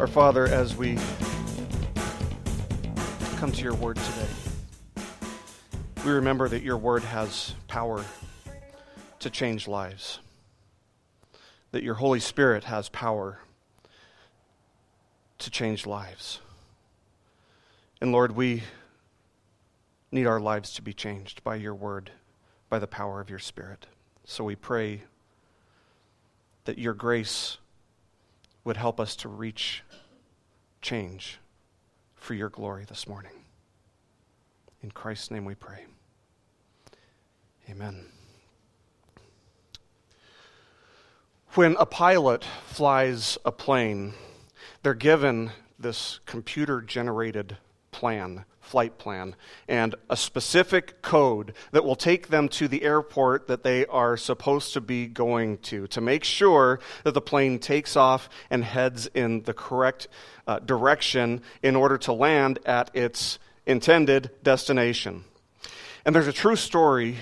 Our Father, as we come to your word today, we remember that your word has power to change lives, that your Holy Spirit has power to change lives. And Lord, we need our lives to be changed by your word, by the power of your Spirit. So we pray that your grace would help us to reach change for your glory this morning. In Christ's name we pray. Amen. When a pilot flies a plane, they're given this computer generated plan, flight plan, and a specific code that will take them to the airport that they are supposed to be going to to make sure that the plane takes off and heads in the correct uh, direction in order to land at its intended destination. And there's a true story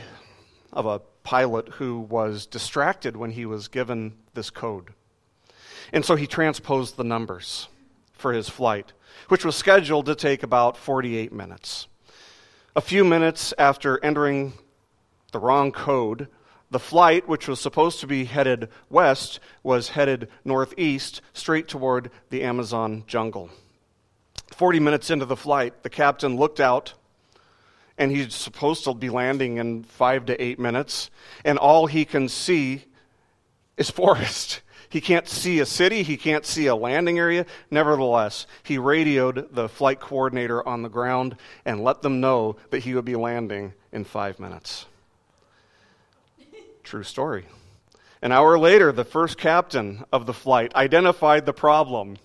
of a pilot who was distracted when he was given this code. And so he transposed the numbers for his flight, which was scheduled to take about 48 minutes. A few minutes after entering the wrong code, the flight, which was supposed to be headed west, was headed northeast, straight toward the Amazon jungle. 40 minutes into the flight, the captain looked out, and he's supposed to be landing in five to eight minutes, and all he can see is forest. He can't see a city, he can't see a landing area. Nevertheless, he radioed the flight coordinator on the ground and let them know that he would be landing in five minutes. True story. An hour later, the first captain of the flight identified the problem.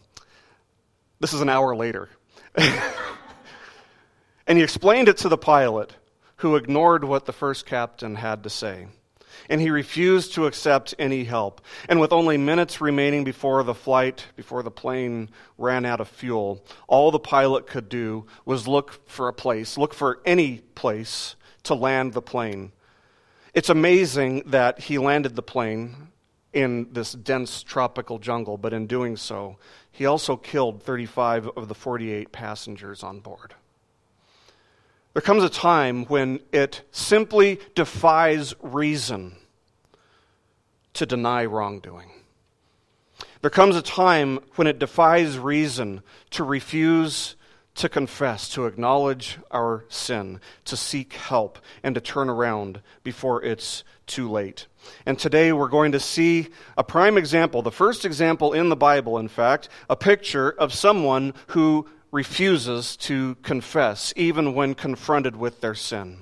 This is an hour later. and he explained it to the pilot, who ignored what the first captain had to say and he refused to accept any help. And with only minutes remaining before the flight, before the plane ran out of fuel, all the pilot could do was look for a place, look for any place to land the plane. It's amazing that he landed the plane in this dense tropical jungle, but in doing so, he also killed 35 of the 48 passengers on board. There comes a time when it simply defies reason to deny wrongdoing. There comes a time when it defies reason to refuse to confess, to acknowledge our sin, to seek help, and to turn around before it's too late. And today we're going to see a prime example, the first example in the Bible, in fact, a picture of someone who refuses to confess, even when confronted with their sin.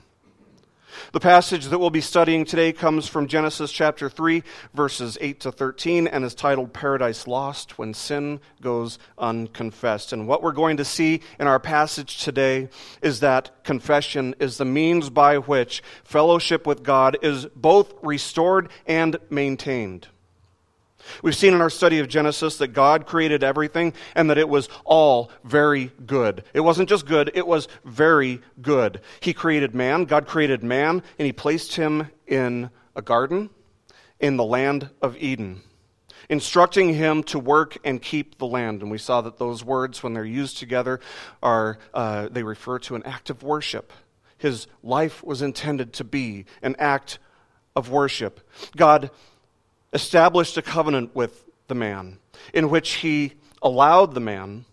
The passage that we'll be studying today comes from Genesis chapter 3, verses 8 to 13, and is titled Paradise Lost When Sin Goes Unconfessed. And what we're going to see in our passage today is that confession is the means by which fellowship with God is both restored and maintained. We've seen in our study of Genesis that God created everything and that it was all very good. It wasn't just good, it was very good. He created man, God created man, and He placed him in a garden in the land of Eden, instructing him to work and keep the land. And we saw that those words, when they're used together, are uh, they refer to an act of worship. His life was intended to be an act of worship. God established a covenant with the man in which he allowed the man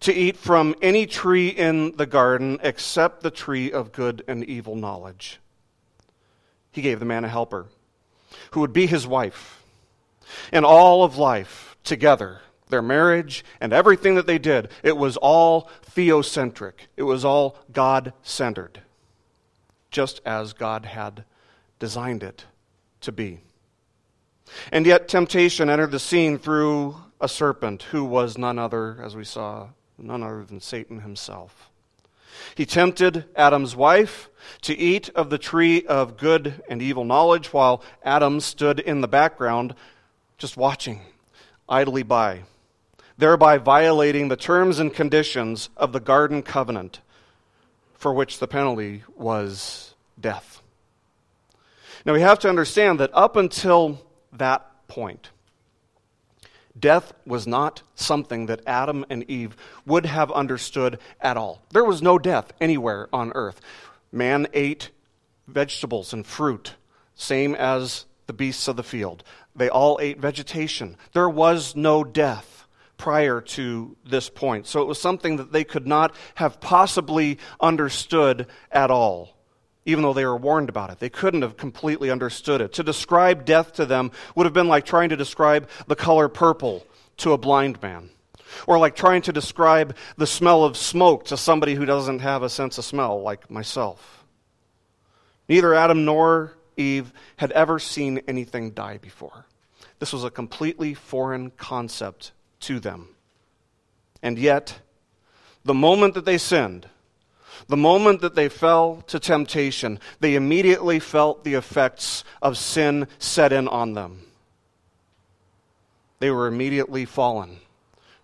to eat from any tree in the garden except the tree of good and evil knowledge. He gave the man a helper who would be his wife. And all of life together, their marriage and everything that they did, it was all theocentric. It was all God centered, just as God had designed it to be. And yet, temptation entered the scene through a serpent who was none other, as we saw, none other than Satan himself. He tempted Adam's wife to eat of the tree of good and evil knowledge while Adam stood in the background just watching, idly by, thereby violating the terms and conditions of the garden covenant for which the penalty was death. Now we have to understand that up until that point, Death was not something that Adam and Eve would have understood at all. There was no death anywhere on earth. Man ate vegetables and fruit, same as the beasts of the field. They all ate vegetation. There was no death prior to this point. So it was something that they could not have possibly understood at all even though they were warned about it. They couldn't have completely understood it. To describe death to them would have been like trying to describe the color purple to a blind man, or like trying to describe the smell of smoke to somebody who doesn't have a sense of smell, like myself. Neither Adam nor Eve had ever seen anything die before. This was a completely foreign concept to them. And yet, the moment that they sinned, the moment that they fell to temptation, they immediately felt the effects of sin set in on them. They were immediately fallen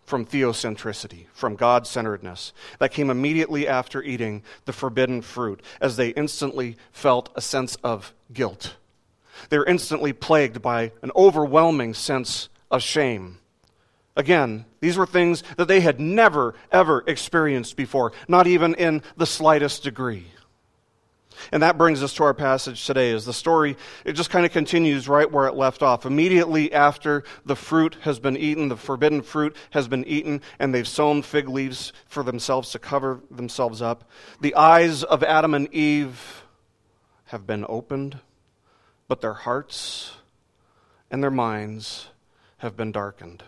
from theocentricity, from God centeredness. That came immediately after eating the forbidden fruit, as they instantly felt a sense of guilt. They were instantly plagued by an overwhelming sense of shame. Again, these were things that they had never, ever experienced before, not even in the slightest degree. And that brings us to our passage today as the story, it just kind of continues right where it left off. Immediately after the fruit has been eaten, the forbidden fruit has been eaten, and they've sewn fig leaves for themselves to cover themselves up, the eyes of Adam and Eve have been opened, but their hearts and their minds have been darkened.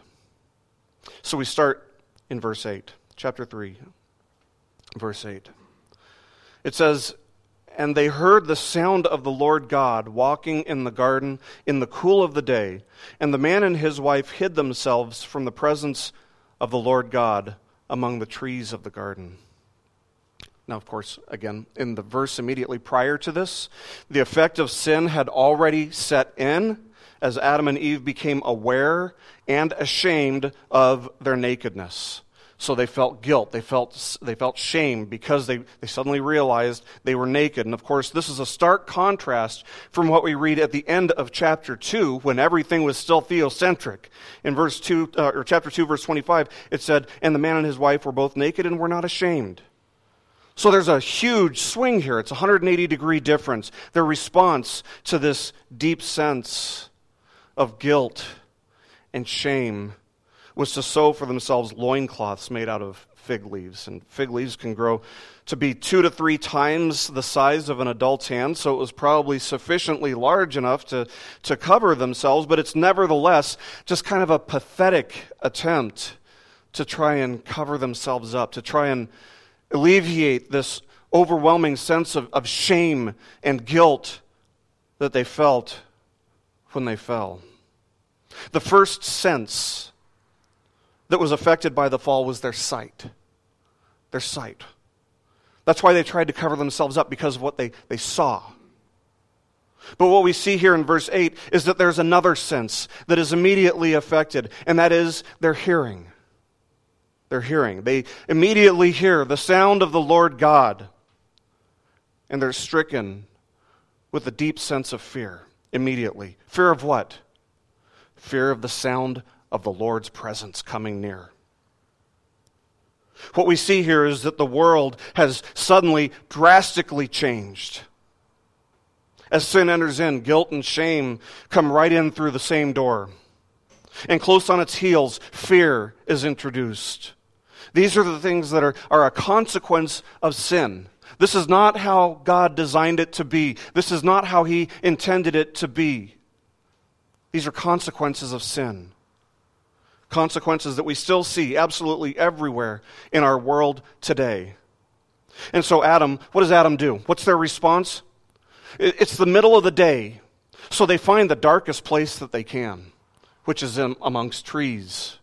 So we start in verse 8, chapter 3, verse 8. It says, And they heard the sound of the Lord God walking in the garden in the cool of the day, and the man and his wife hid themselves from the presence of the Lord God among the trees of the garden. Now, of course, again, in the verse immediately prior to this, the effect of sin had already set in as Adam and Eve became aware and ashamed of their nakedness. So they felt guilt. They felt, they felt shame because they, they suddenly realized they were naked. And of course, this is a stark contrast from what we read at the end of chapter 2 when everything was still theocentric. In verse 2, uh, or chapter 2, verse 25, it said, And the man and his wife were both naked and were not ashamed. So there's a huge swing here. It's a 180 degree difference. Their response to this deep sense of guilt and shame was to sew for themselves loincloths made out of fig leaves. And fig leaves can grow to be two to three times the size of an adult's hand, so it was probably sufficiently large enough to, to cover themselves, but it's nevertheless just kind of a pathetic attempt to try and cover themselves up, to try and alleviate this overwhelming sense of, of shame and guilt that they felt when they fell. The first sense that was affected by the fall was their sight. Their sight. That's why they tried to cover themselves up because of what they, they saw. But what we see here in verse 8 is that there's another sense that is immediately affected, and that is their hearing. Their hearing. They immediately hear the sound of the Lord God, and they're stricken with a deep sense of fear immediately. Fear of what? Fear of the sound of the Lord's presence coming near. What we see here is that the world has suddenly drastically changed. As sin enters in, guilt and shame come right in through the same door. And close on its heels, fear is introduced. These are the things that are, are a consequence of sin. This is not how God designed it to be. This is not how He intended it to be. These are consequences of sin. Consequences that we still see absolutely everywhere in our world today. And so, Adam, what does Adam do? What's their response? It's the middle of the day, so they find the darkest place that they can, which is in, amongst trees,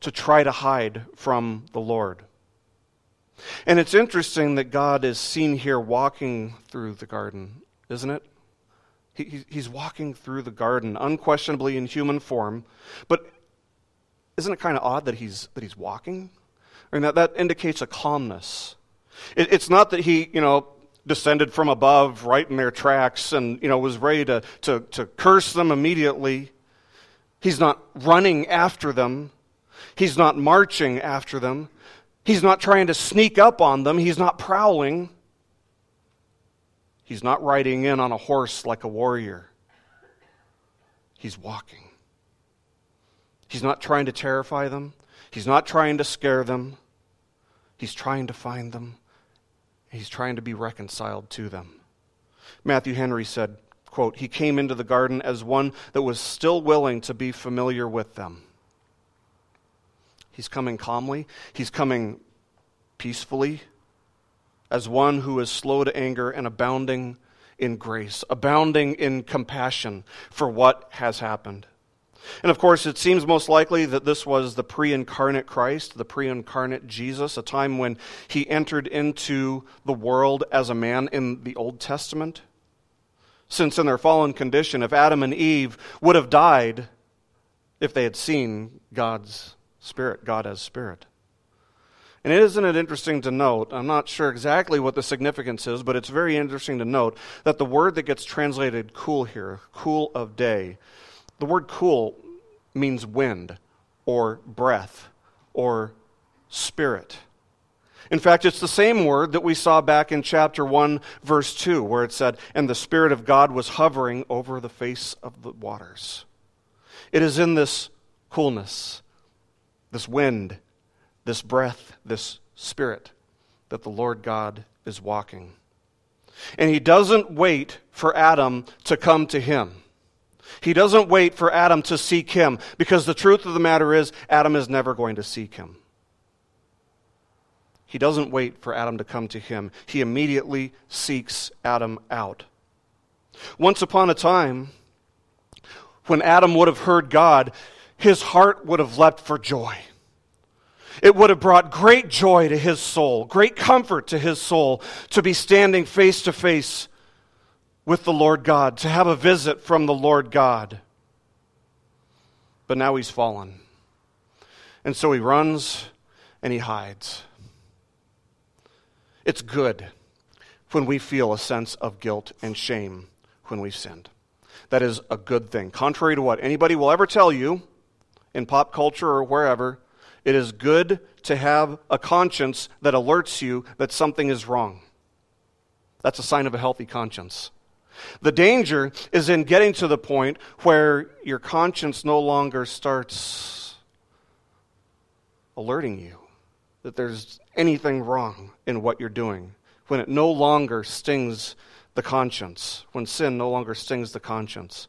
to try to hide from the Lord. And it's interesting that God is seen here walking through the garden, isn't it? He, he's walking through the garden, unquestionably in human form. But isn't it kind of odd that he's, that he's walking? I mean, that, that indicates a calmness. It, it's not that he, you know, descended from above right in their tracks and, you know, was ready to, to, to curse them immediately. He's not running after them. He's not marching after them. He's not trying to sneak up on them. He's not prowling. He's not riding in on a horse like a warrior. He's walking. He's not trying to terrify them. He's not trying to scare them. He's trying to find them. He's trying to be reconciled to them. Matthew Henry said, quote, He came into the garden as one that was still willing to be familiar with them. He's coming calmly, he's coming peacefully, as one who is slow to anger and abounding in grace, abounding in compassion for what has happened. And of course, it seems most likely that this was the pre incarnate Christ, the pre incarnate Jesus, a time when he entered into the world as a man in the Old Testament. Since in their fallen condition, if Adam and Eve would have died if they had seen God's Spirit, God as Spirit. And isn't it interesting to note, I'm not sure exactly what the significance is, but it's very interesting to note that the word that gets translated cool here, cool of day, the word cool means wind or breath or spirit. In fact, it's the same word that we saw back in chapter 1, verse 2, where it said, And the Spirit of God was hovering over the face of the waters. It is in this coolness, this wind, this breath, this spirit, that the Lord God is walking. And he doesn't wait for Adam to come to him. He doesn't wait for Adam to seek him because the truth of the matter is, Adam is never going to seek him. He doesn't wait for Adam to come to him. He immediately seeks Adam out. Once upon a time, when Adam would have heard God, his heart would have leapt for joy. It would have brought great joy to his soul, great comfort to his soul to be standing face to face with the Lord God, to have a visit from the Lord God. But now he's fallen. And so he runs and he hides. It's good when we feel a sense of guilt and shame when we've sinned. That is a good thing. Contrary to what anybody will ever tell you in pop culture or wherever, it is good to have a conscience that alerts you that something is wrong. That's a sign of a healthy conscience. The danger is in getting to the point where your conscience no longer starts alerting you that there's anything wrong in what you're doing, when it no longer stings the conscience, when sin no longer stings the conscience.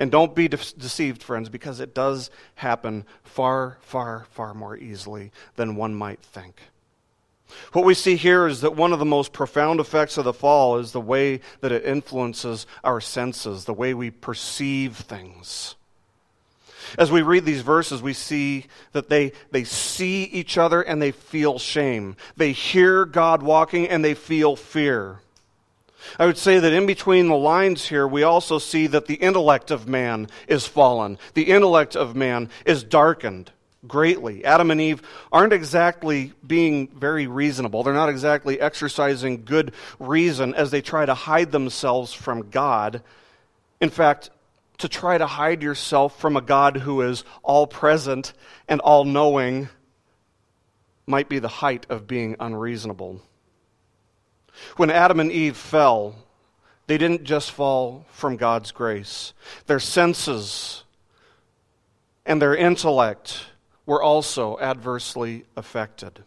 And don't be de- deceived, friends, because it does happen far, far, far more easily than one might think. What we see here is that one of the most profound effects of the fall is the way that it influences our senses, the way we perceive things. As we read these verses, we see that they, they see each other and they feel shame. They hear God walking and they feel fear. I would say that in between the lines here, we also see that the intellect of man is fallen. The intellect of man is darkened greatly. Adam and Eve aren't exactly being very reasonable. They're not exactly exercising good reason as they try to hide themselves from God. In fact, to try to hide yourself from a God who is all present and all knowing might be the height of being unreasonable. When Adam and Eve fell, they didn't just fall from God's grace. Their senses and their intellect were also adversely affected.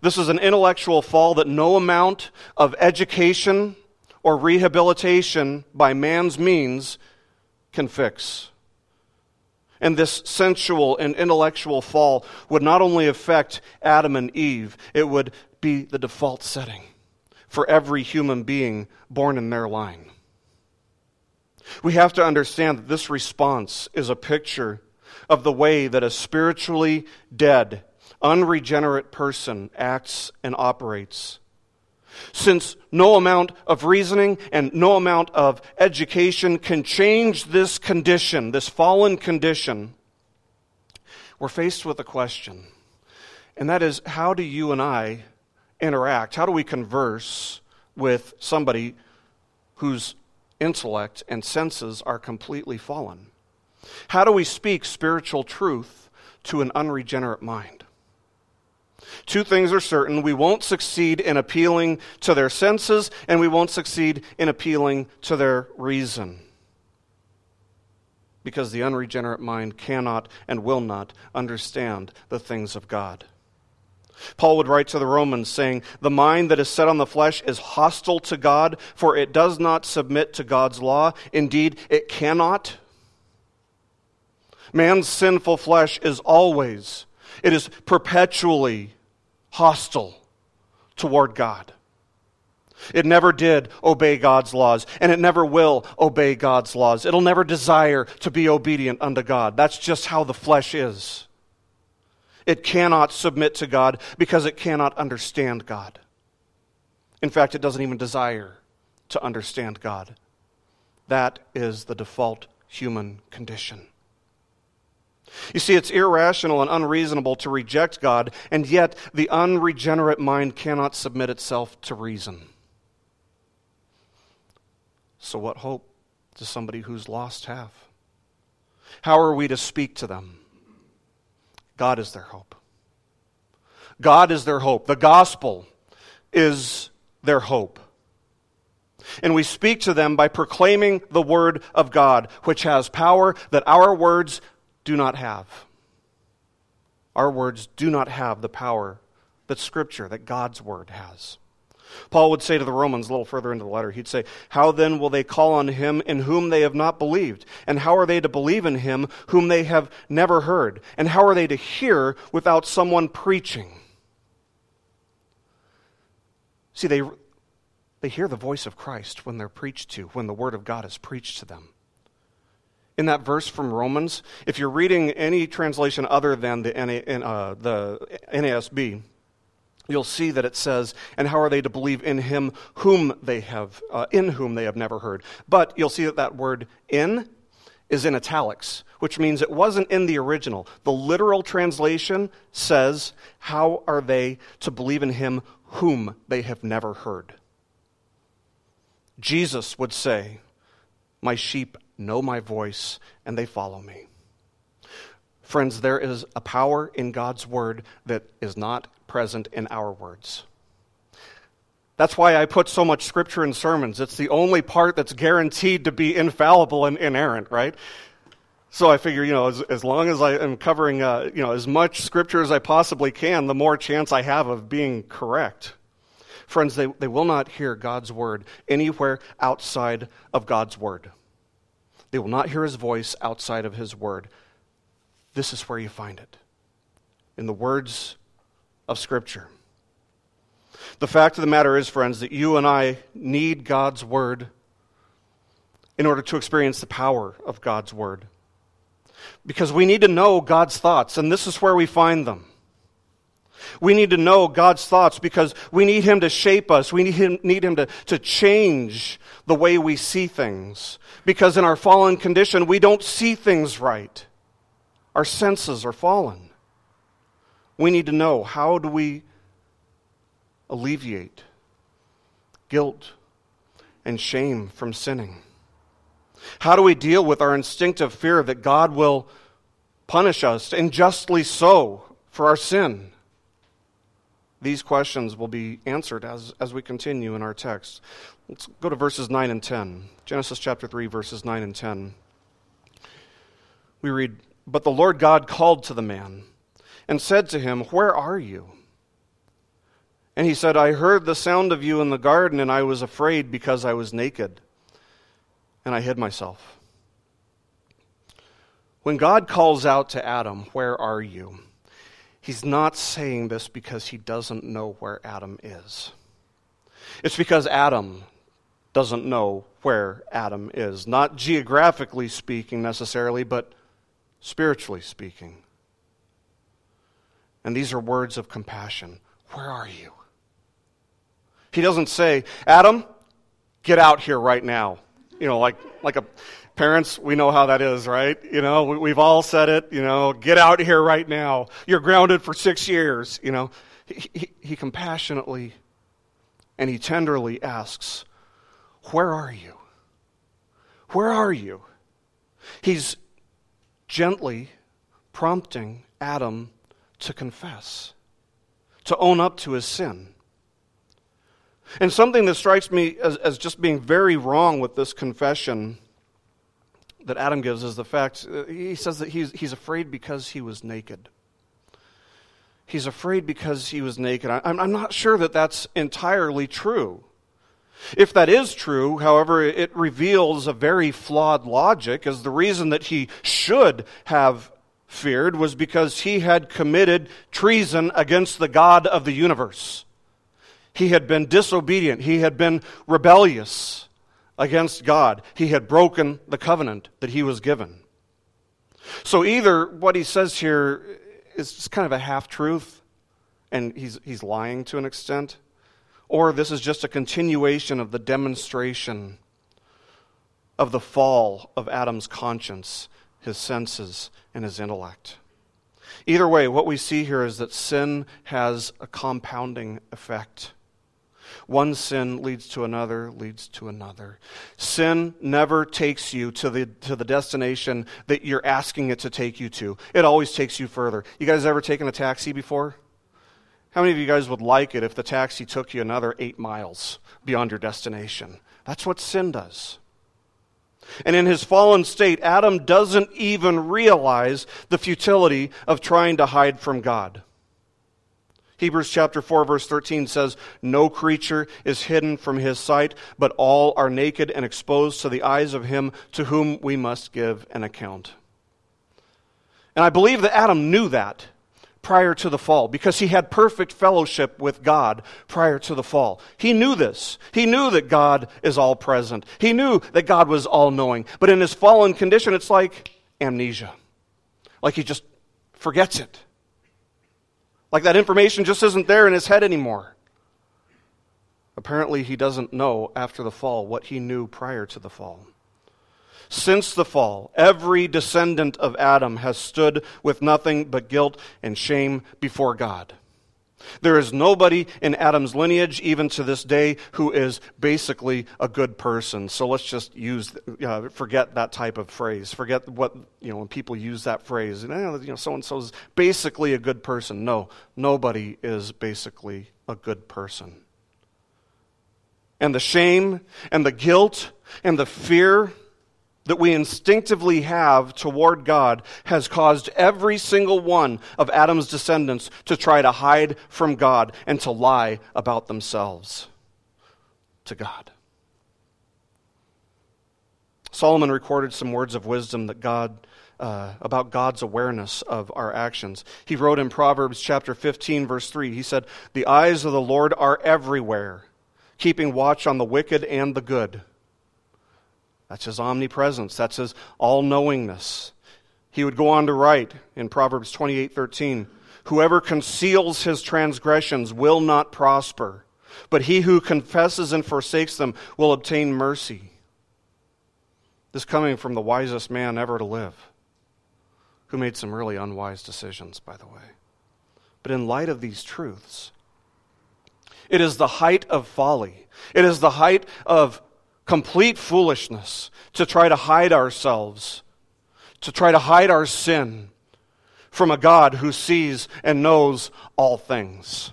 This is an intellectual fall that no amount of education or rehabilitation by man's means can fix. And this sensual and intellectual fall would not only affect Adam and Eve, it would be the default setting for every human being born in their line. We have to understand that this response is a picture of the way that a spiritually dead, unregenerate person acts and operates. Since no amount of reasoning and no amount of education can change this condition, this fallen condition, we're faced with a question. And that is how do you and I interact? How do we converse with somebody whose intellect and senses are completely fallen? How do we speak spiritual truth to an unregenerate mind? Two things are certain. We won't succeed in appealing to their senses, and we won't succeed in appealing to their reason. Because the unregenerate mind cannot and will not understand the things of God. Paul would write to the Romans saying, The mind that is set on the flesh is hostile to God, for it does not submit to God's law. Indeed, it cannot. Man's sinful flesh is always, it is perpetually hostile toward God. It never did obey God's laws, and it never will obey God's laws. It'll never desire to be obedient unto God. That's just how the flesh is. It cannot submit to God because it cannot understand God. In fact, it doesn't even desire to understand God. That is the default human condition. You see, it's irrational and unreasonable to reject God, and yet the unregenerate mind cannot submit itself to reason. So, what hope does somebody who's lost have? How are we to speak to them? God is their hope. God is their hope. The gospel is their hope. And we speak to them by proclaiming the word of God, which has power that our words do not have. Our words do not have the power that Scripture, that God's word has. Paul would say to the Romans a little further into the letter, he'd say, How then will they call on him in whom they have not believed? And how are they to believe in him whom they have never heard? And how are they to hear without someone preaching? See, they, they hear the voice of Christ when they're preached to, when the word of God is preached to them. In that verse from Romans, if you're reading any translation other than the, uh, the NASB, you'll see that it says, and how are they to believe in him whom they have, uh, in whom they have never heard. But you'll see that that word in is in italics, which means it wasn't in the original. The literal translation says, how are they to believe in him whom they have never heard? Jesus would say, my sheep know my voice and they follow me. Friends, there is a power in God's word that is not present in our words. That's why I put so much scripture in sermons. It's the only part that's guaranteed to be infallible and inerrant, right? So I figure, you know, as, as long as I am covering, uh, you know, as much scripture as I possibly can, the more chance I have of being correct. Friends, they, they will not hear God's word anywhere outside of God's word. They will not hear his voice outside of his word. This is where you find it in the words of Scripture. The fact of the matter is, friends, that you and I need God's Word in order to experience the power of God's Word. Because we need to know God's thoughts, and this is where we find them. We need to know God's thoughts because we need Him to shape us. We need Him, need him to, to change the way we see things. Because in our fallen condition, we don't see things right. Our senses are fallen. We need to know how do we alleviate guilt and shame from sinning? How do we deal with our instinctive fear that God will punish us, and justly so, for our sin? These questions will be answered as, as we continue in our text. Let's go to verses 9 and 10. Genesis chapter 3, verses 9 and 10. We read, But the Lord God called to the man and said to him, Where are you? And he said, I heard the sound of you in the garden, and I was afraid because I was naked, and I hid myself. When God calls out to Adam, Where are you? He's not saying this because he doesn't know where Adam is. It's because Adam doesn't know where Adam is. Not geographically speaking necessarily, but spiritually speaking. And these are words of compassion. Where are you? He doesn't say, Adam, get out here right now. You know, like, like a parents, we know how that is, right? You know, we, have all said it, you know, get out here right now. You're grounded for six years, you know. He, he, he compassionately and he tenderly asks, Where are you? Where are you? He's gently prompting Adam to confess, to own up to his sin. And something that strikes me as, as just being very wrong with this confession that Adam gives is the fact uh, he says that he's, he's afraid because he was naked. He's afraid because he was naked. I, I'm, I'm not sure that that's entirely true. If that is true, however, it reveals a very flawed logic, as the reason that he should have feared was because he had committed treason against the God of the universe. He had been disobedient, he had been rebellious against God, he had broken the covenant that he was given. So, either what he says here is kind of a half truth, and he's, he's lying to an extent, or this is just a continuation of the demonstration of the fall of Adam's conscience, his senses, and his intellect. Either way, what we see here is that sin has a compounding effect. One sin leads to another, leads to another. Sin never takes you to the, to the destination that you're asking it to take you to. It always takes you further. You guys ever taken a taxi before? How many of you guys would like it if the taxi took you another eight miles beyond your destination? That's what sin does. And in his fallen state, Adam doesn't even realize the futility of trying to hide from God. Hebrews chapter 4 verse 13 says, No creature is hidden from his sight, but all are naked and exposed to the eyes of him to whom we must give an account. And I believe that Adam knew that prior to the fall because he had perfect fellowship with God prior to the fall. He knew this. He knew that God is all present. He knew that God was all knowing. But in his fallen condition, it's like amnesia. Like he just forgets it. Like that information just isn't there in his head anymore. Apparently, he doesn't know after the fall what he knew prior to the fall. Since the fall, every descendant of Adam has stood with nothing but guilt and shame before God. There is nobody in Adam's lineage, even to this day, who is basically a good person. So let's just use, uh, forget that type of phrase. Forget what, you know, when people use that phrase. You know, so and so is basically a good person. No, nobody is basically a good person. And the shame and the guilt and the fear that we instinctively have toward God has caused every single one of Adam's descendants to try to hide from God and to lie about themselves to God. Solomon recorded some words of wisdom that God uh, about God's awareness of our actions. He wrote in Proverbs chapter 15 verse 3. He said, "The eyes of the Lord are everywhere, keeping watch on the wicked and the good." That's his omnipresence. That's his all knowingness. He would go on to write in Proverbs 28 13, Whoever conceals his transgressions will not prosper, but he who confesses and forsakes them will obtain mercy. This coming from the wisest man ever to live, who made some really unwise decisions, by the way. But in light of these truths, it is the height of folly. It is the height of complete foolishness to try to hide ourselves, to try to hide our sin from a God who sees and knows all things.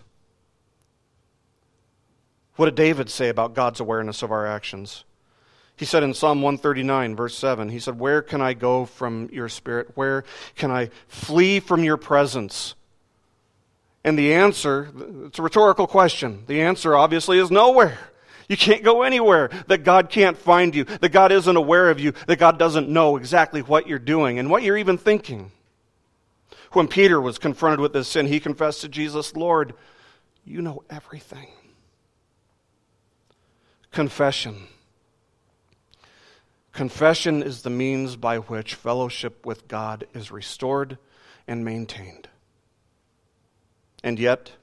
What did David say about God's awareness of our actions? He said in Psalm 139, verse 7, he said, Where can I go from your spirit? Where can I flee from your presence? And the answer, it's a rhetorical question. The answer obviously is nowhere. You can't go anywhere that God can't find you, that God isn't aware of you, that God doesn't know exactly what you're doing and what you're even thinking. When Peter was confronted with this sin, he confessed to Jesus, Lord, you know everything. Confession. Confession is the means by which fellowship with God is restored and maintained. And yet,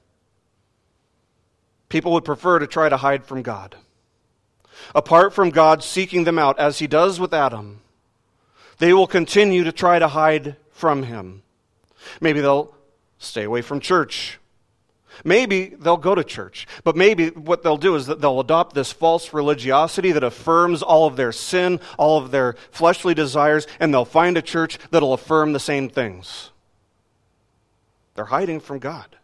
People would prefer to try to hide from God. Apart from God seeking them out, as he does with Adam, they will continue to try to hide from him. Maybe they'll stay away from church. Maybe they'll go to church, but maybe what they'll do is that they'll adopt this false religiosity that affirms all of their sin, all of their fleshly desires, and they'll find a church that'll affirm the same things. They're hiding from God.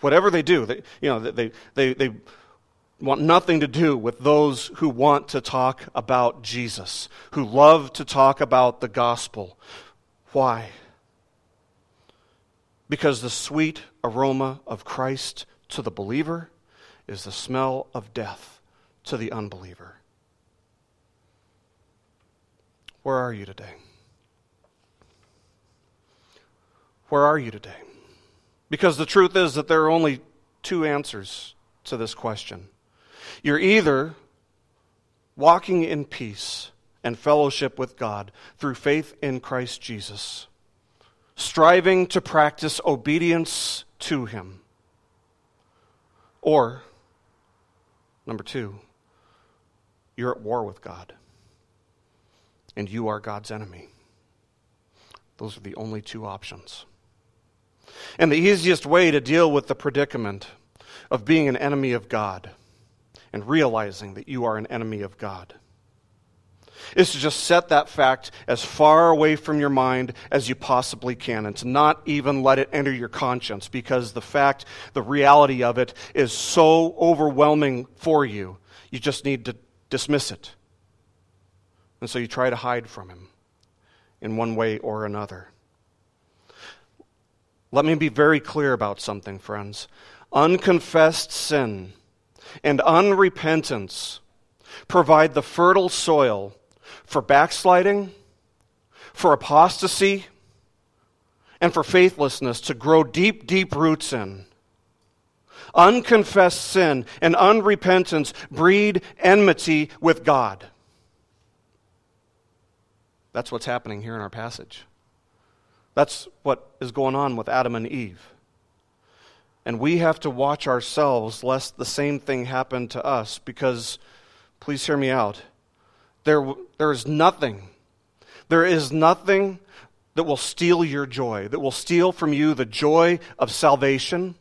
Whatever they do, they, you know, they, they, they want nothing to do with those who want to talk about Jesus, who love to talk about the gospel. Why? Because the sweet aroma of Christ to the believer is the smell of death to the unbeliever. Where are you today? Where are you today? Because the truth is that there are only two answers to this question. You're either walking in peace and fellowship with God through faith in Christ Jesus, striving to practice obedience to Him. Or, number two, you're at war with God and you are God's enemy. Those are the only two options. And the easiest way to deal with the predicament of being an enemy of God and realizing that you are an enemy of God is to just set that fact as far away from your mind as you possibly can and to not even let it enter your conscience because the fact, the reality of it is so overwhelming for you. You just need to dismiss it. And so you try to hide from him in one way or another. Let me be very clear about something, friends. Unconfessed sin and unrepentance provide the fertile soil for backsliding, for apostasy, and for faithlessness to grow deep, deep roots in. Unconfessed sin and unrepentance breed enmity with God. That's what's happening here in our passage. That's what is going on with Adam and Eve. And we have to watch ourselves lest the same thing happen to us because, please hear me out, there, there is nothing, there is nothing that will steal your joy, that will steal from you the joy of salvation.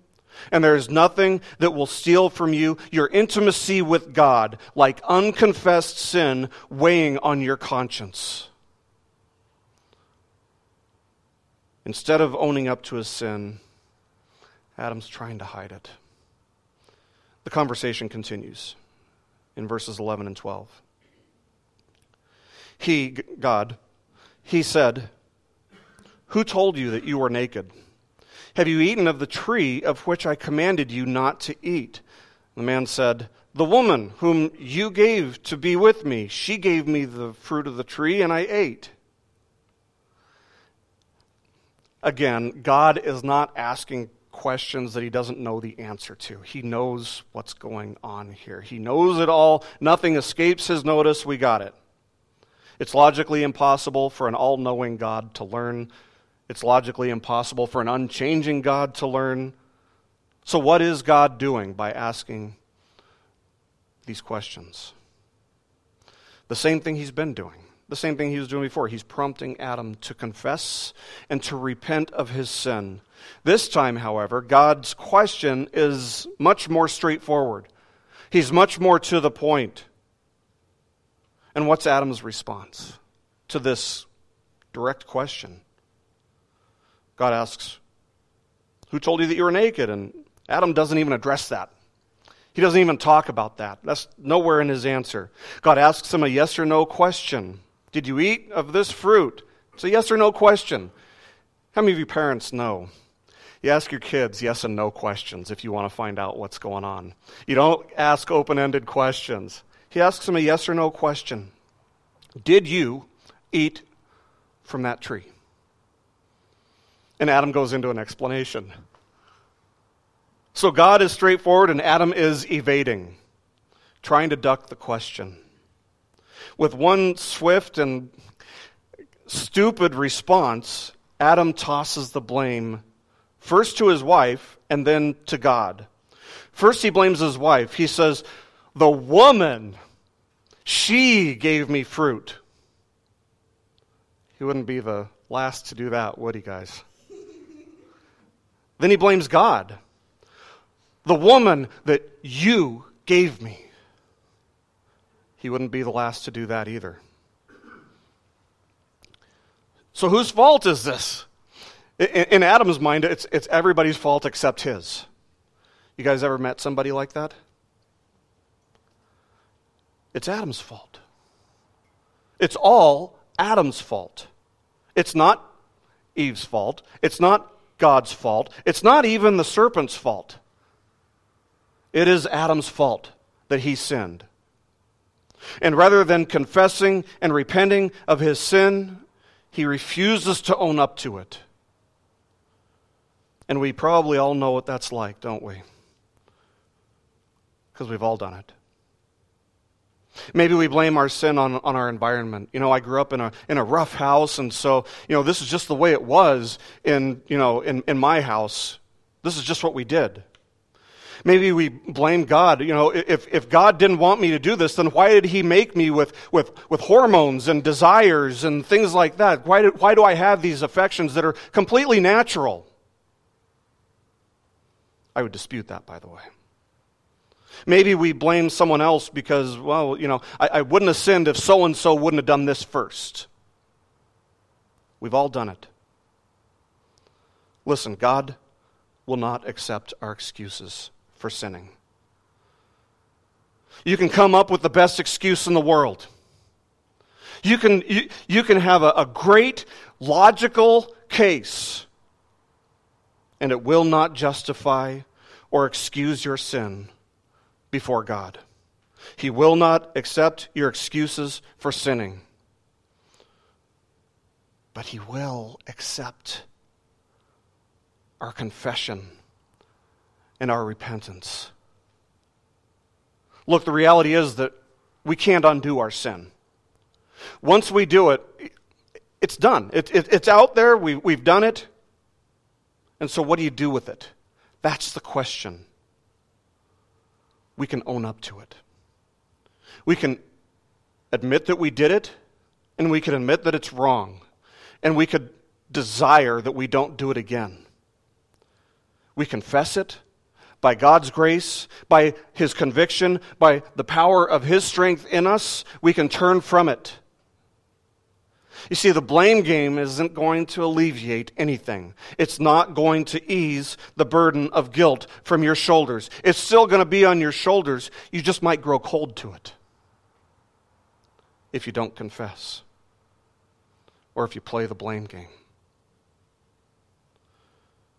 And there is nothing that will steal from you your intimacy with God like unconfessed sin weighing on your conscience. Instead of owning up to his sin, Adam's trying to hide it. The conversation continues in verses 11 and 12. He, God, he said, Who told you that you were naked? Have you eaten of the tree of which I commanded you not to eat? The man said, The woman whom you gave to be with me, she gave me the fruit of the tree, and I ate. Again, God is not asking questions that he doesn't know the answer to. He knows what's going on here. He knows it all. Nothing escapes his notice. We got it. It's logically impossible for an all knowing God to learn. It's logically impossible for an unchanging God to learn. So, what is God doing by asking these questions? The same thing he's been doing the same thing he was doing before. He's prompting Adam to confess and to repent of his sin. This time, however, God's question is much more straightforward. He's much more to the point. And what's Adam's response to this direct question? God asks, Who told you that you were naked? And Adam doesn't even address that. He doesn't even talk about that. That's nowhere in his answer. God asks him a yes or no question. Did you eat of this fruit? It's a yes or no question. How many of you parents know? You ask your kids yes and no questions if you want to find out what's going on. You don't ask open ended questions. He asks them a yes or no question Did you eat from that tree? And Adam goes into an explanation. So God is straightforward and Adam is evading, trying to duck the question with one swift and stupid response, Adam tosses the blame first to his wife and then to God. First, he blames his wife. He says, The woman, she gave me fruit. He wouldn't be the last to do that, would he, guys? then he blames God. the woman that you gave me. He wouldn't be the last to do that either. So, whose fault is this? In, Adam's mind, it's, it's everybody's fault except his. You guys ever met somebody like that? It's Adam's fault. It's all Adam's fault. It's not Eve's fault. It's not God's fault. It's not even the serpent's fault. It is Adam's fault that he sinned. And rather than confessing and repenting of his sin, he refuses to own up to it. And we probably all know what that's like, don't we? Because we've all done it. Maybe we blame our sin on, on our environment. You know, I grew up in a, in a rough house, and so, you know, this is just the way it was in, you know, in, in my house. This is just what we did. Maybe we blame God. You know, if, if God didn't want me to do this, then why did He make me with, with, with hormones and desires and things like that? Why do, why do I have these affections that are completely natural? I would dispute that, by the way. Maybe we blame someone else because, well, you know, I, I wouldn't have sinned if so and so wouldn't have done this first. We've all done it. Listen, God will not accept our excuses for sinning. You can come up with the best excuse in the world. You can, you, you can have a, a great logical case, and it will not justify or excuse your sin before God. He will not accept your excuses for sinning, but He will accept our confession and our repentance. Look, the reality is that we can't undo our sin. Once we do it, it's done. It, it, it's out there. We, we've done it. And so, what do you do with it? That's the question. We can own up to it. We can admit that we did it, and we can admit that it's wrong. And we could desire that we don't do it again. We confess it by God's grace, by His conviction, by the power of His strength in us, we can turn from it. You see, the blame game isn't going to alleviate anything. It's not going to ease the burden of guilt from your shoulders. It's still going to be on your shoulders. You just might grow cold to it if you don't confess or if you play the blame game.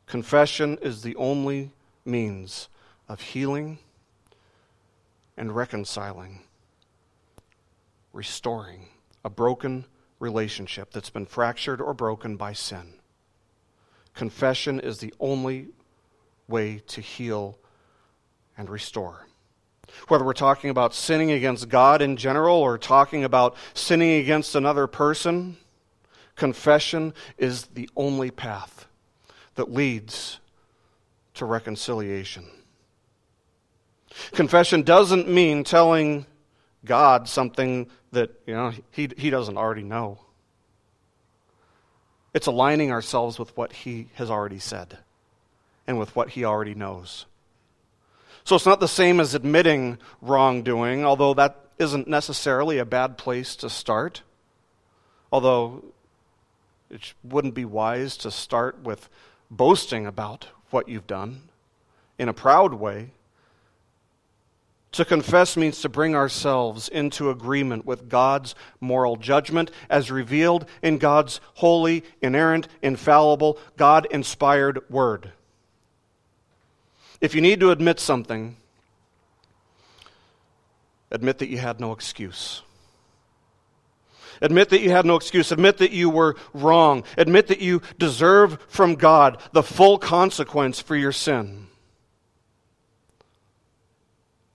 Confession is the only means of healing and reconciling, restoring a broken relationship that's been fractured or broken by sin. Confession is the only way to heal and restore. Whether we're talking about sinning against God in general or talking about sinning against another person, confession is the only path that leads to reconciliation. Confession doesn't mean telling God something that you know he, he doesn't already know. It's aligning ourselves with what he has already said and with what he already knows. So it's not the same as admitting wrongdoing, although that isn't necessarily a bad place to start. Although it wouldn't be wise to start with boasting about what you've done in a proud way. To confess means to bring ourselves into agreement with God's moral judgment as revealed in God's holy, inerrant, infallible, God inspired word. If you need to admit something, admit that you had no excuse. Admit that you had no excuse. Admit that you were wrong. Admit that you deserve from God the full consequence for your sin.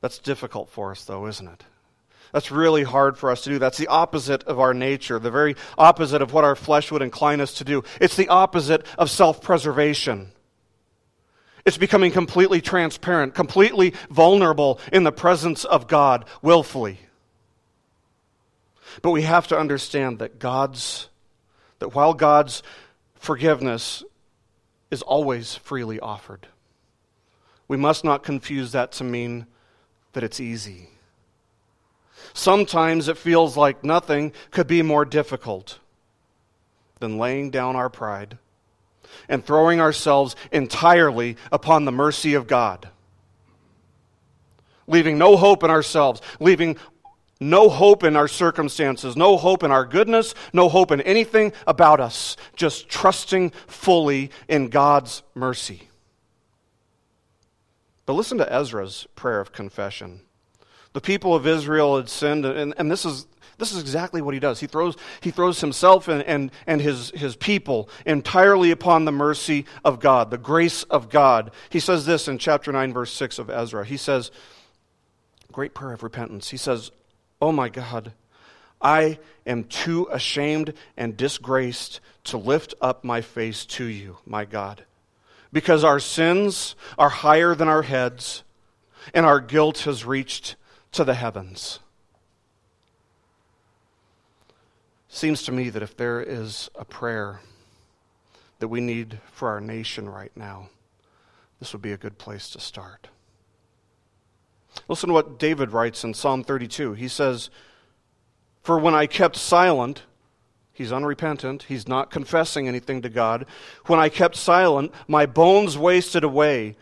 That's difficult for us, though, isn't it? That's really hard for us to do. That's the opposite of our nature, the very opposite of what our flesh would incline us to do. It's the opposite of self preservation. It's becoming completely transparent, completely vulnerable in the presence of God willfully. But we have to understand that God's, that while God's forgiveness is always freely offered, we must not confuse that to mean that it's easy. Sometimes it feels like nothing could be more difficult than laying down our pride and throwing ourselves entirely upon the mercy of God. Leaving no hope in ourselves, leaving no hope in our circumstances, no hope in our goodness, no hope in anything about us, just trusting fully in God's mercy. But listen to Ezra's prayer of confession. The people of Israel had sinned, and, and this, is, this is exactly what he does. He throws, he throws himself and, and, and his, his people entirely upon the mercy of God, the grace of God. He says this in chapter 9, verse 6 of Ezra. He says, Great prayer of repentance. He says, Oh my God, I am too ashamed and disgraced to lift up my face to you, my God, because our sins are higher than our heads, and our guilt has reached to the heavens. Seems to me that if there is a prayer that we need for our nation right now, this would be a good place to start. Listen to what David writes in Psalm 32. He says, For when I kept silent, he's unrepentant, he's not confessing anything to God. When I kept silent, my bones wasted away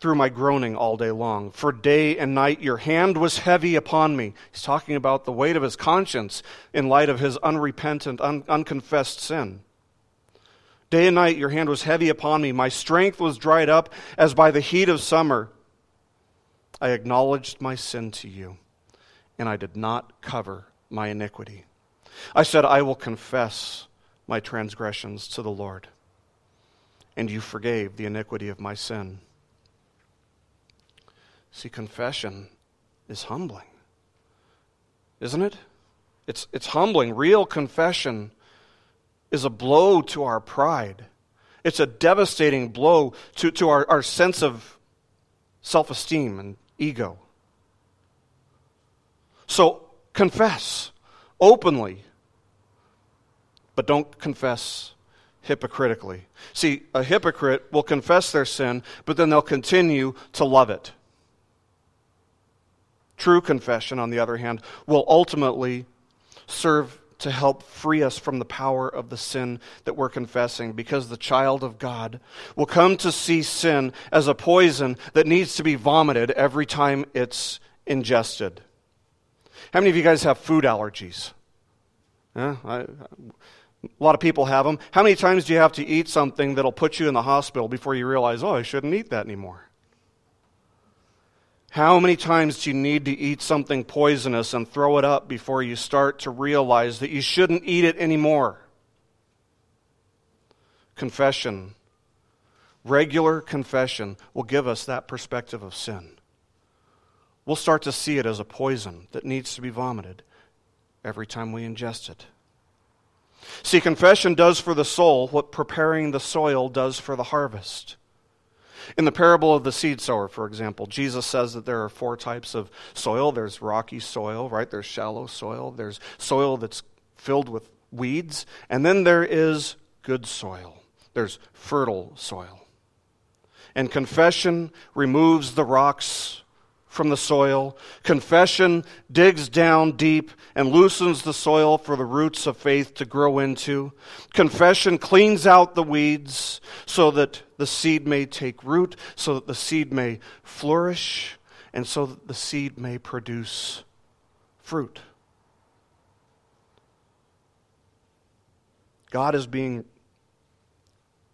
through my groaning all day long. For day and night your hand was heavy upon me. He's talking about the weight of his conscience in light of his unrepentant, un- unconfessed sin. Day and night your hand was heavy upon me. My strength was dried up as by the heat of summer. I acknowledged my sin to you, and I did not cover my iniquity. I said, I will confess my transgressions to the Lord, and you forgave the iniquity of my sin. See, confession is humbling, isn't it? It's, it's humbling. Real confession is a blow to our pride. It's a devastating blow to, to our, our sense of self esteem and ego. So confess openly, but don't confess hypocritically. See, a hypocrite will confess their sin, but then they'll continue to love it. True confession, on the other hand, will ultimately serve to help free us from the power of the sin that we're confessing because the child of God will come to see sin as a poison that needs to be vomited every time it's ingested. How many of you guys have food allergies? Yeah, lot of people have them. How many times do you have to eat something that'll put you in the hospital before you realize, oh, I shouldn't eat that anymore? How many times do you need to eat something poisonous and throw it up before you start to realize that you shouldn't eat it anymore? Confession, regular confession, will give us that perspective of sin. We'll start to see it as a poison that needs to be vomited every time we ingest it. See, confession does for the soul what preparing the soil does for the harvest. In the parable of the seed sower, for example, Jesus says that there are four types of soil there's rocky soil, right? There's shallow soil, there's soil that's filled with weeds, and then there is good soil. There's fertile soil. And confession removes the rocks from the soil. Confession digs down deep and loosens the soil for the roots of faith to grow into. Confession cleans out the weeds so that the seed may take root, so that the seed may flourish, and so that the seed may produce fruit. God is being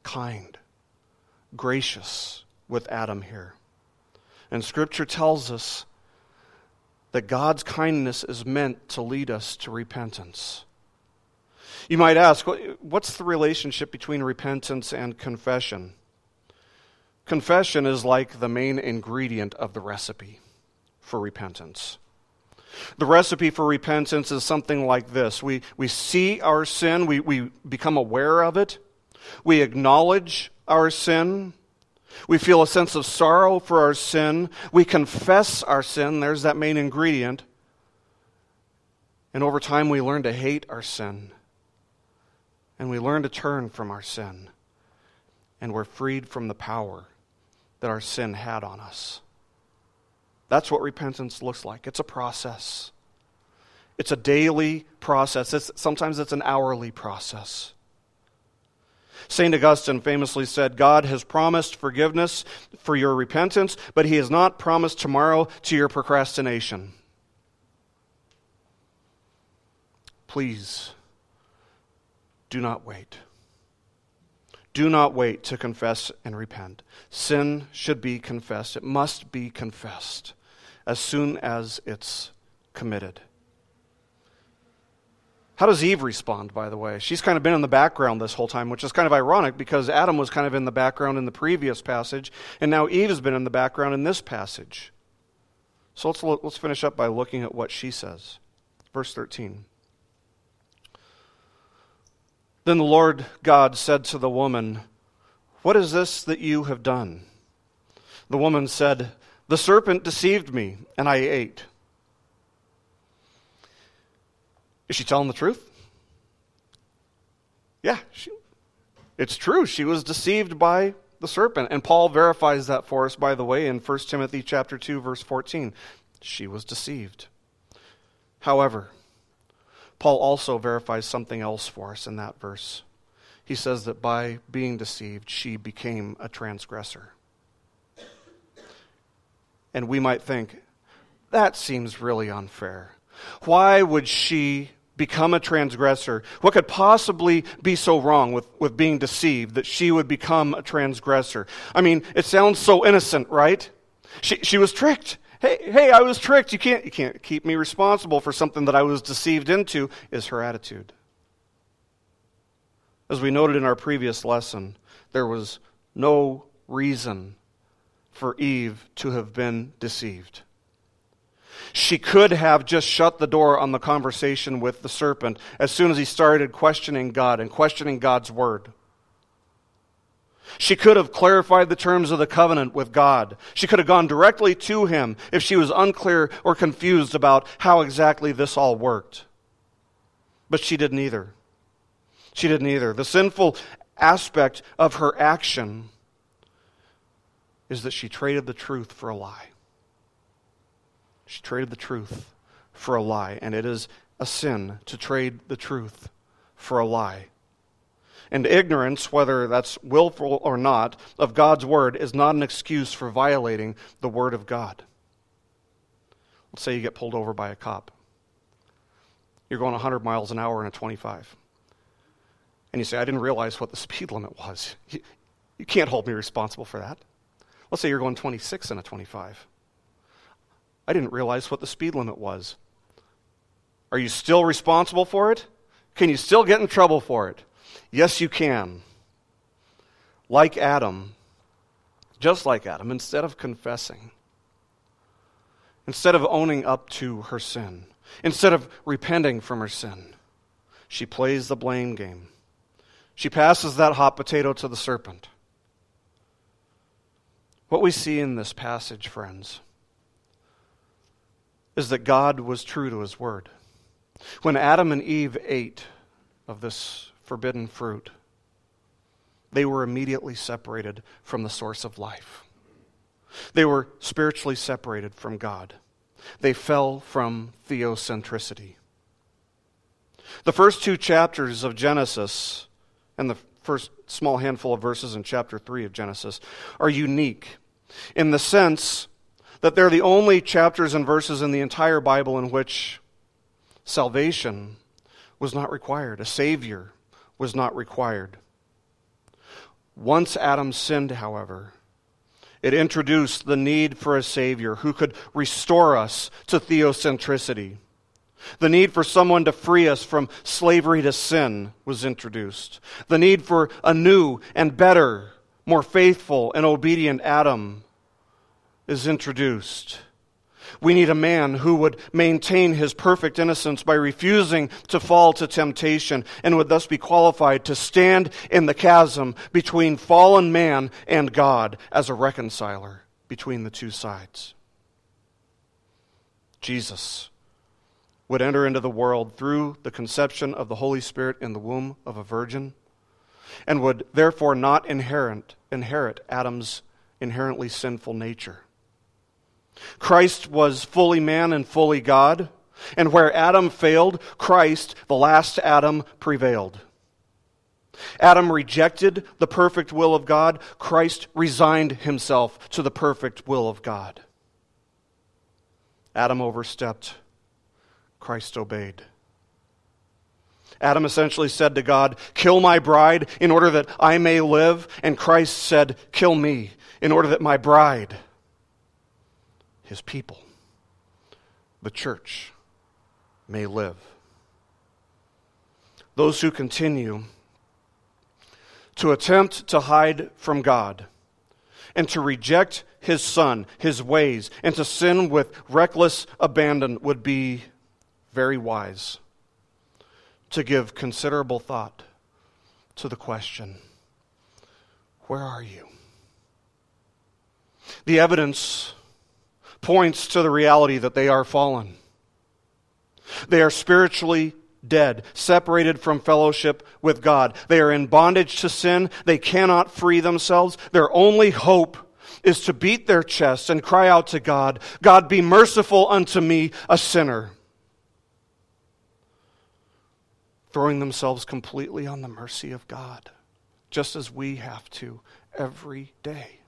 kind, gracious with Adam here. And Scripture tells us that God's kindness is meant to lead us to repentance. You might ask, what's the relationship between repentance and confession? Confession is like the main ingredient of the recipe for repentance. The recipe for repentance is something like this we, we see our sin, we, we become aware of it, we acknowledge our sin, we feel a sense of sorrow for our sin. We confess our sin. There's that main ingredient. And over time, we learn to hate our sin. And we learn to turn from our sin. And we're freed from the power that our sin had on us. That's what repentance looks like. It's a process. It's a daily process. It's, sometimes it's an hourly process. St. Augustine famously said, God has promised forgiveness for your repentance, but he has not promised tomorrow to your procrastination. Please do not wait. Do not wait to confess and repent. Sin should be confessed. It must be confessed as soon as it's committed. How does Eve respond, by the way? She's kind of been in the background this whole time, which is kind of ironic because Adam was kind of in the background in the previous passage, and now Eve has been in the background in this passage. So let's, let's finish up by looking at what she says. Verse 13. Then the Lord God said to the woman, What is this that you have done? The woman said, The serpent deceived me, and I ate. Is she telling the truth? Yeah, she, it's true. She was deceived by the serpent. And Paul verifies that for us, by the way, in 1 Timothy chapter 2, verse 14. She was deceived. However, Paul also verifies something else for us in that verse. He says that by being deceived, she became a transgressor. And we might think, that seems really unfair. Why would she become a transgressor? What could possibly be so wrong with, with being deceived that she would become a transgressor? I mean, it sounds so innocent, right? She, she was tricked. Hey, hey, I was tricked. You can't, you can't keep me responsible for something that I was deceived into, is her attitude. As we noted in our previous lesson, there was no reason for Eve to have been deceived. She could have just shut the door on the conversation with the serpent as soon as he started questioning God and questioning God's word. She could have clarified the terms of the covenant with God. She could have gone directly to him if she was unclear or confused about how exactly this all worked. But she didn't either. She didn't either. The sinful aspect of her action is that she traded the truth for a lie. She traded the truth for a lie, and it is a sin to trade the truth for a lie. And ignorance, whether that's willful or not, of God's word is not an excuse for violating the word of God. Let's say you get pulled over by a cop. You're going 100 miles an hour in a 25. And you say, I didn't realize what the speed limit was. You, can't hold me responsible for that. Let's say you're going 26 in a 25. I didn't realize what the speed limit was. Are you still responsible for it? Can you still get in trouble for it? Yes, you can. Like Adam, just like Adam, instead of confessing, instead of owning up to her sin, instead of repenting from her sin, she plays the blame game. She passes that hot potato to the serpent. What we see in this passage, friends, is that God was true to his word. When Adam and Eve ate of this forbidden fruit, they were immediately separated from the source of life. They were spiritually separated from God. They fell from theocentricity. The first two chapters of Genesis and the first small handful of verses in chapter 3 of Genesis are unique in the sense that they're the only chapters and verses in the entire Bible in which salvation was not required. A Savior was not required. Once Adam sinned, however, it introduced the need for a Savior who could restore us to theocentricity. The need for someone to free us from slavery to sin was introduced. The need for a new and better, more faithful and obedient Adam is introduced. We need a man who would maintain his perfect innocence by refusing to fall to temptation and would thus be qualified to stand in the chasm between fallen man and God as a reconciler between the two sides. Jesus would enter into the world through the conception of the Holy Spirit in the womb of a virgin and would therefore not inherit, inherit Adam's inherently sinful nature. Christ was fully man and fully God, and where Adam failed, Christ, the last Adam, prevailed. Adam rejected the perfect will of God. Christ resigned himself to the perfect will of God. Adam overstepped. Christ obeyed. Adam essentially said to God, Kill my bride in order that I may live. And Christ said, Kill me in order that my bride, his people, the church, may live. Those who continue to attempt to hide from God and to reject his son, his ways, and to sin with reckless abandon would be very wise to give considerable thought to the question where are you? The evidence points to the reality that they are fallen. They are spiritually dead, separated from fellowship with God. They are in bondage to sin. They cannot free themselves. Their only hope is to beat their chests and cry out to God, God, be merciful unto me, a sinner. Throwing themselves completely on the mercy of God, just as we have to every day.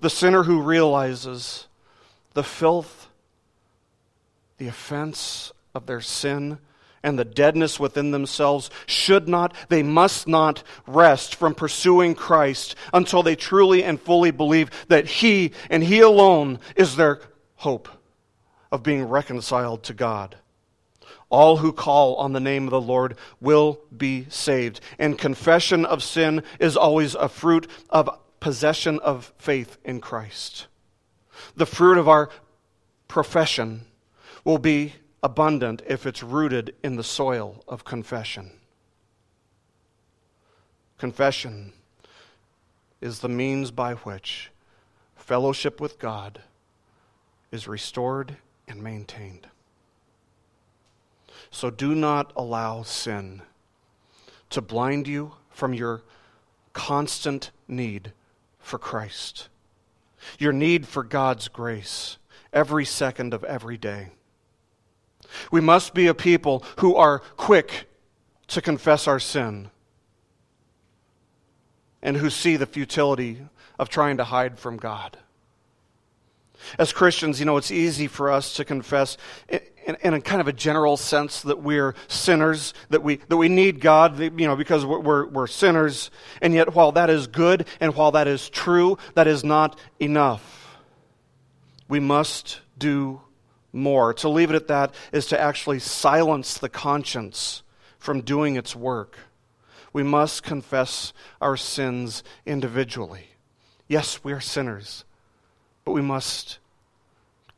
The sinner who realizes the filth, the offense of their sin, and the deadness within themselves should not, they must not rest from pursuing Christ until they truly and fully believe that He and He alone is their hope of being reconciled to God. All who call on the name of the Lord will be saved. And confession of sin is always a fruit of possession of faith in Christ. The fruit of our profession will be abundant if it's rooted in the soil of confession. Confession is the means by which fellowship with God is restored and maintained. So do not allow sin to blind you from your constant need for Christ, your need for God's grace every second of every day. We must be a people who are quick to confess our sin and who see the futility of trying to hide from God. As Christians, you know, it's easy for us to confess in, in, a kind of a general sense that we're sinners, that we, that we need God, you know, because we're, we're, we're sinners. And yet, while that is good and while that is true, that is not enough. We must do more. To leave it at that is to actually silence the conscience from doing its work. We must confess our sins individually. Yes, we are sinners, but we must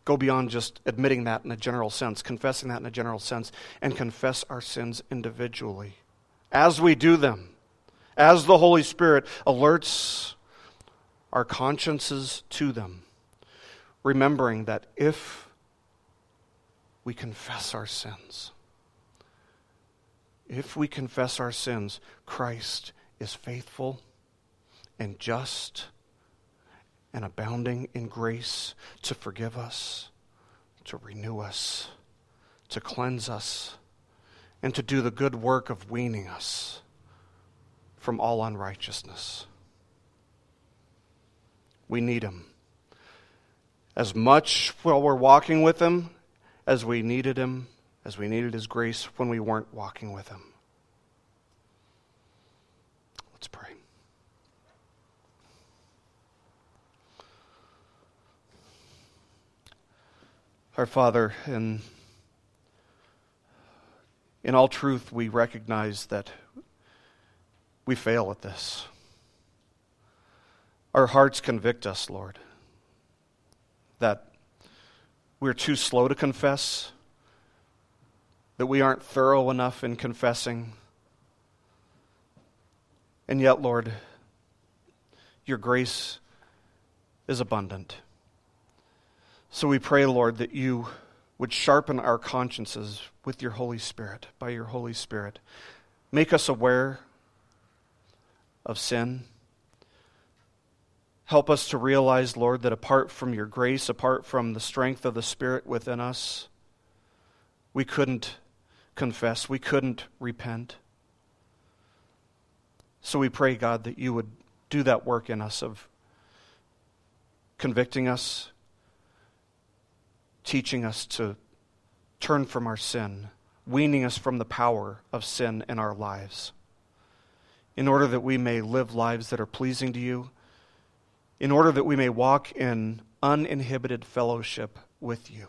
go beyond just admitting that in a general sense, confessing that in a general sense, and confess our sins individually. As we do them, as the Holy Spirit alerts our consciences to them, remembering that if we confess our sins. If we confess our sins, Christ is faithful and just and abounding in grace to forgive us, to renew us, to cleanse us, and to do the good work of weaning us from all unrighteousness. We need Him. As much while we're walking with Him as we needed Him, as we needed His grace when we weren't walking with Him. Let's pray. Our Father, in, in all truth, we recognize that we fail at this. Our hearts convict us, Lord, that we're too slow to confess, that we aren't thorough enough in confessing. And yet, Lord, your grace is abundant. So we pray, Lord, that you would sharpen our consciences with your Holy Spirit, by your Holy Spirit. Make us aware of sin. Help us to realize, Lord, that apart from your grace, apart from the strength of the Spirit within us, we couldn't confess, we couldn't repent. So we pray, God, that you would do that work in us of convicting us, teaching us to turn from our sin, weaning us from the power of sin in our lives, in order that we may live lives that are pleasing to you in order that we may walk in uninhibited fellowship with you,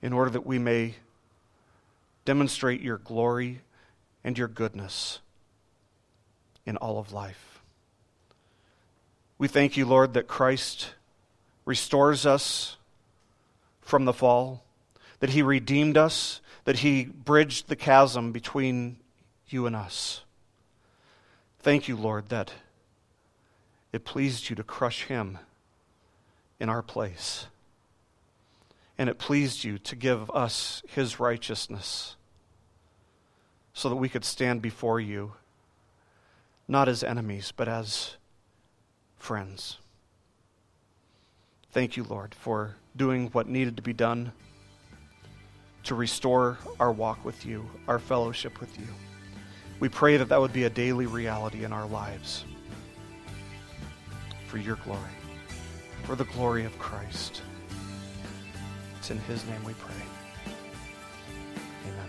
in order that we may demonstrate your glory and your goodness in all of life. We thank you, Lord, that Christ restores us from the fall, that he redeemed us, that he bridged the chasm between you and us. Thank you, Lord, that it pleased you to crush him in our place. And it pleased you to give us his righteousness so that we could stand before you not as enemies, but as friends. Thank you, Lord, for doing what needed to be done to restore our walk with you, our fellowship with you. We pray that that would be a daily reality in our lives for your glory, for the glory of Christ. It's in His name we pray. Amen.